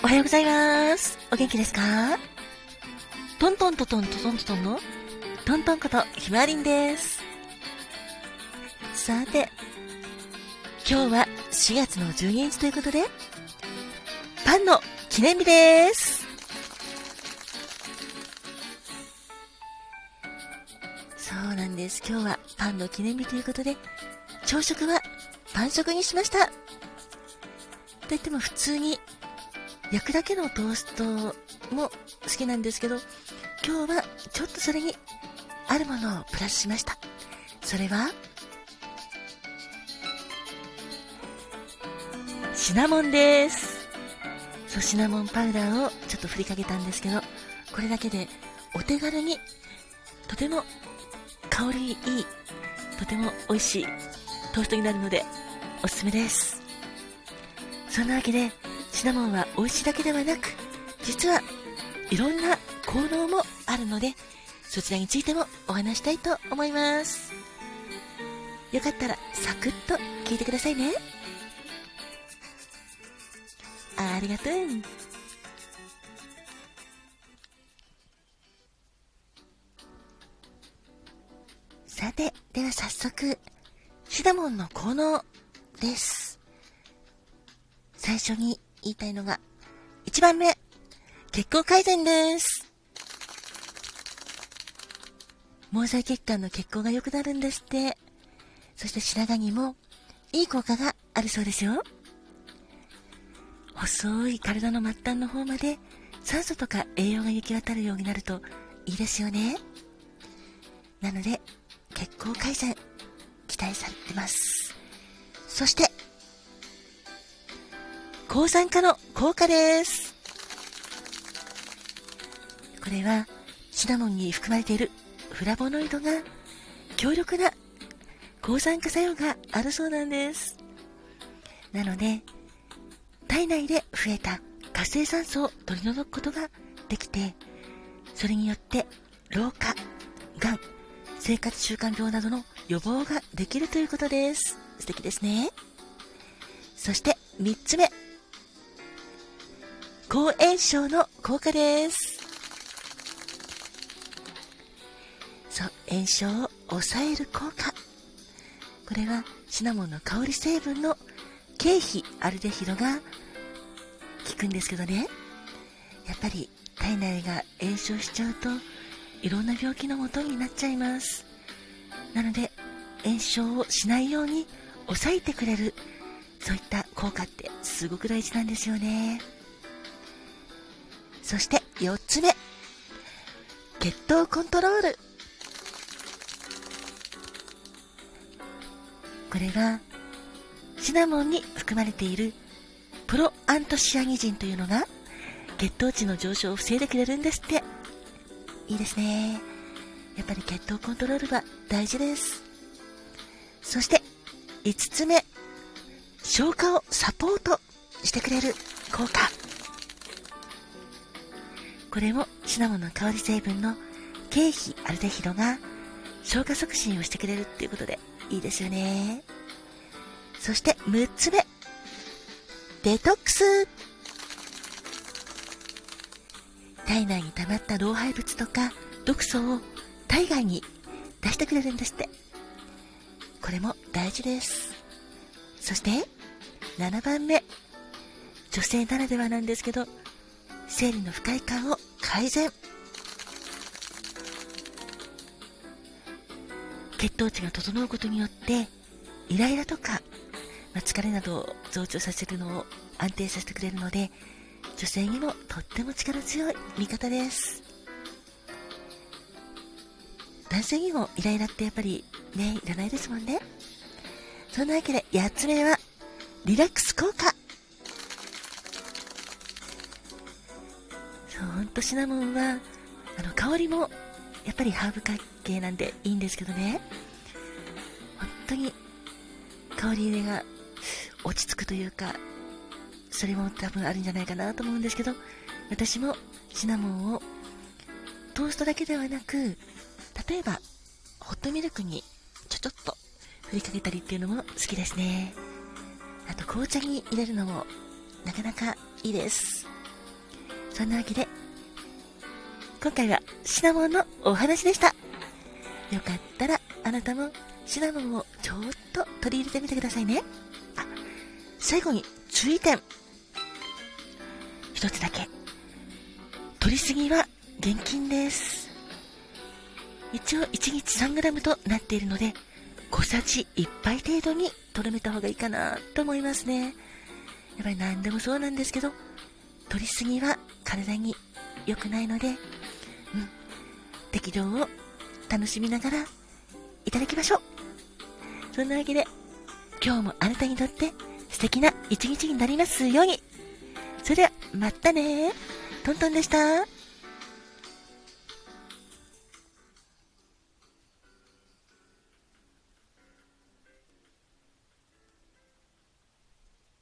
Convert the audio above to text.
おはようございます。お元気ですか？トントントントントントンのトントンことひまわりんです。さて、今日は4月の12日ということで、パンの記念日です。そうなんです。今日はパンの記念日ということで、朝食はパン食にしました。と言っても普通に焼くだけのトーストも好きなんですけど、今日はちょっとそれにあるものをプラスしました。それは、シナモンです。そう、シナモンパウダーをちょっと振りかけたんですけど、これだけでお手軽に、とても香りいい、とても美味しいトーストになるので、おすすめです。そんなわけで、シナモンは美味しいだけではなく、実はいろんな効能もあるので、そちらについてもお話したいと思います。よかったらサクッと聞いてくださいね。ありがとう。さて、では早速、シナモンの効能です。最初に言いたいのが、1番目、血行改善です。毛細血管の血行が良くなるんですって。そして白髪にもいい効果があるそうですよ。細い体の末端の方まで酸素とか栄養が行き渡るようになるといいですよね。なので、血行改善、期待されてます。そして、抗酸化の効果です。これは、シナモンに含まれているフラボノイドが強力な抗酸化作用があるそうなんです。なので、体内で増えた活性酸素を取り除くことができて、それによって老化、がん、生活習慣病などの予防ができるということです。素敵ですね。そして3つ目。抗炎症の効果です。そう、炎症を抑える効果。これはシナモンの香り成分の経費アルデヒドが効くんですけどね。やっぱり体内が炎症しちゃうといろんな病気のもとになっちゃいます。なので炎症をしないように抑えてくれるそういった効果ってすごく大事なんですよね。そして4つ目。血糖コントロール。これはシナモンに含まれているプロアントシアニジンというのが血糖値の上昇を防いでくれるんですって。いいですね。やっぱり血糖コントロールは大事です。そして5つ目。消化をサポートしてくれる効果。これもシナモンの香り成分の経費アルデヒドが消化促進をしてくれるっていうことでいいですよね。そして6つ目。デトックス。体内に溜まった老廃物とか毒素を体外に出してくれるんですって。これも大事です。そして、7番目。女性ならではなんですけど、生理の不快感を改善。血糖値が整うことによって、イライラとか、まあ、疲れなどを増長させるのを安定させてくれるので、女性にもとっても力強い味方です。男性にもイライラってやっぱりね、いらないですもんね。そんなわけで8つ目は、リラックス効果。そう、ほんとシナモンは、あの、香りも、やっぱりハーブ関係なんでいいんですけどね。本当に、香りが落ち着くというか、それも多分あるんじゃないかなと思うんですけど、私もシナモンをトーストだけではなく、例えば、ホットミルクにちょちょっと振りかけたりっていうのも好きですね。あと紅茶に入れるのもなかなかいいです。そんなわけで、今回はシナモンのお話でした。よかったらあなたもシナモンをちょっと取り入れてみてくださいね。あ、最後に注意点。一つだけ。取りすぎは厳禁です。一応1日 3g となっているので、小さじ1杯程度にとどめた方がいいかなと思いますね。やっぱり何でもそうなんですけど、取りすぎは体に良くないので、うん、適量を楽しみながらいただきましょう。そんなわけで、今日もあなたにとって素敵な一日になりますように。それでは、またねトントンでした。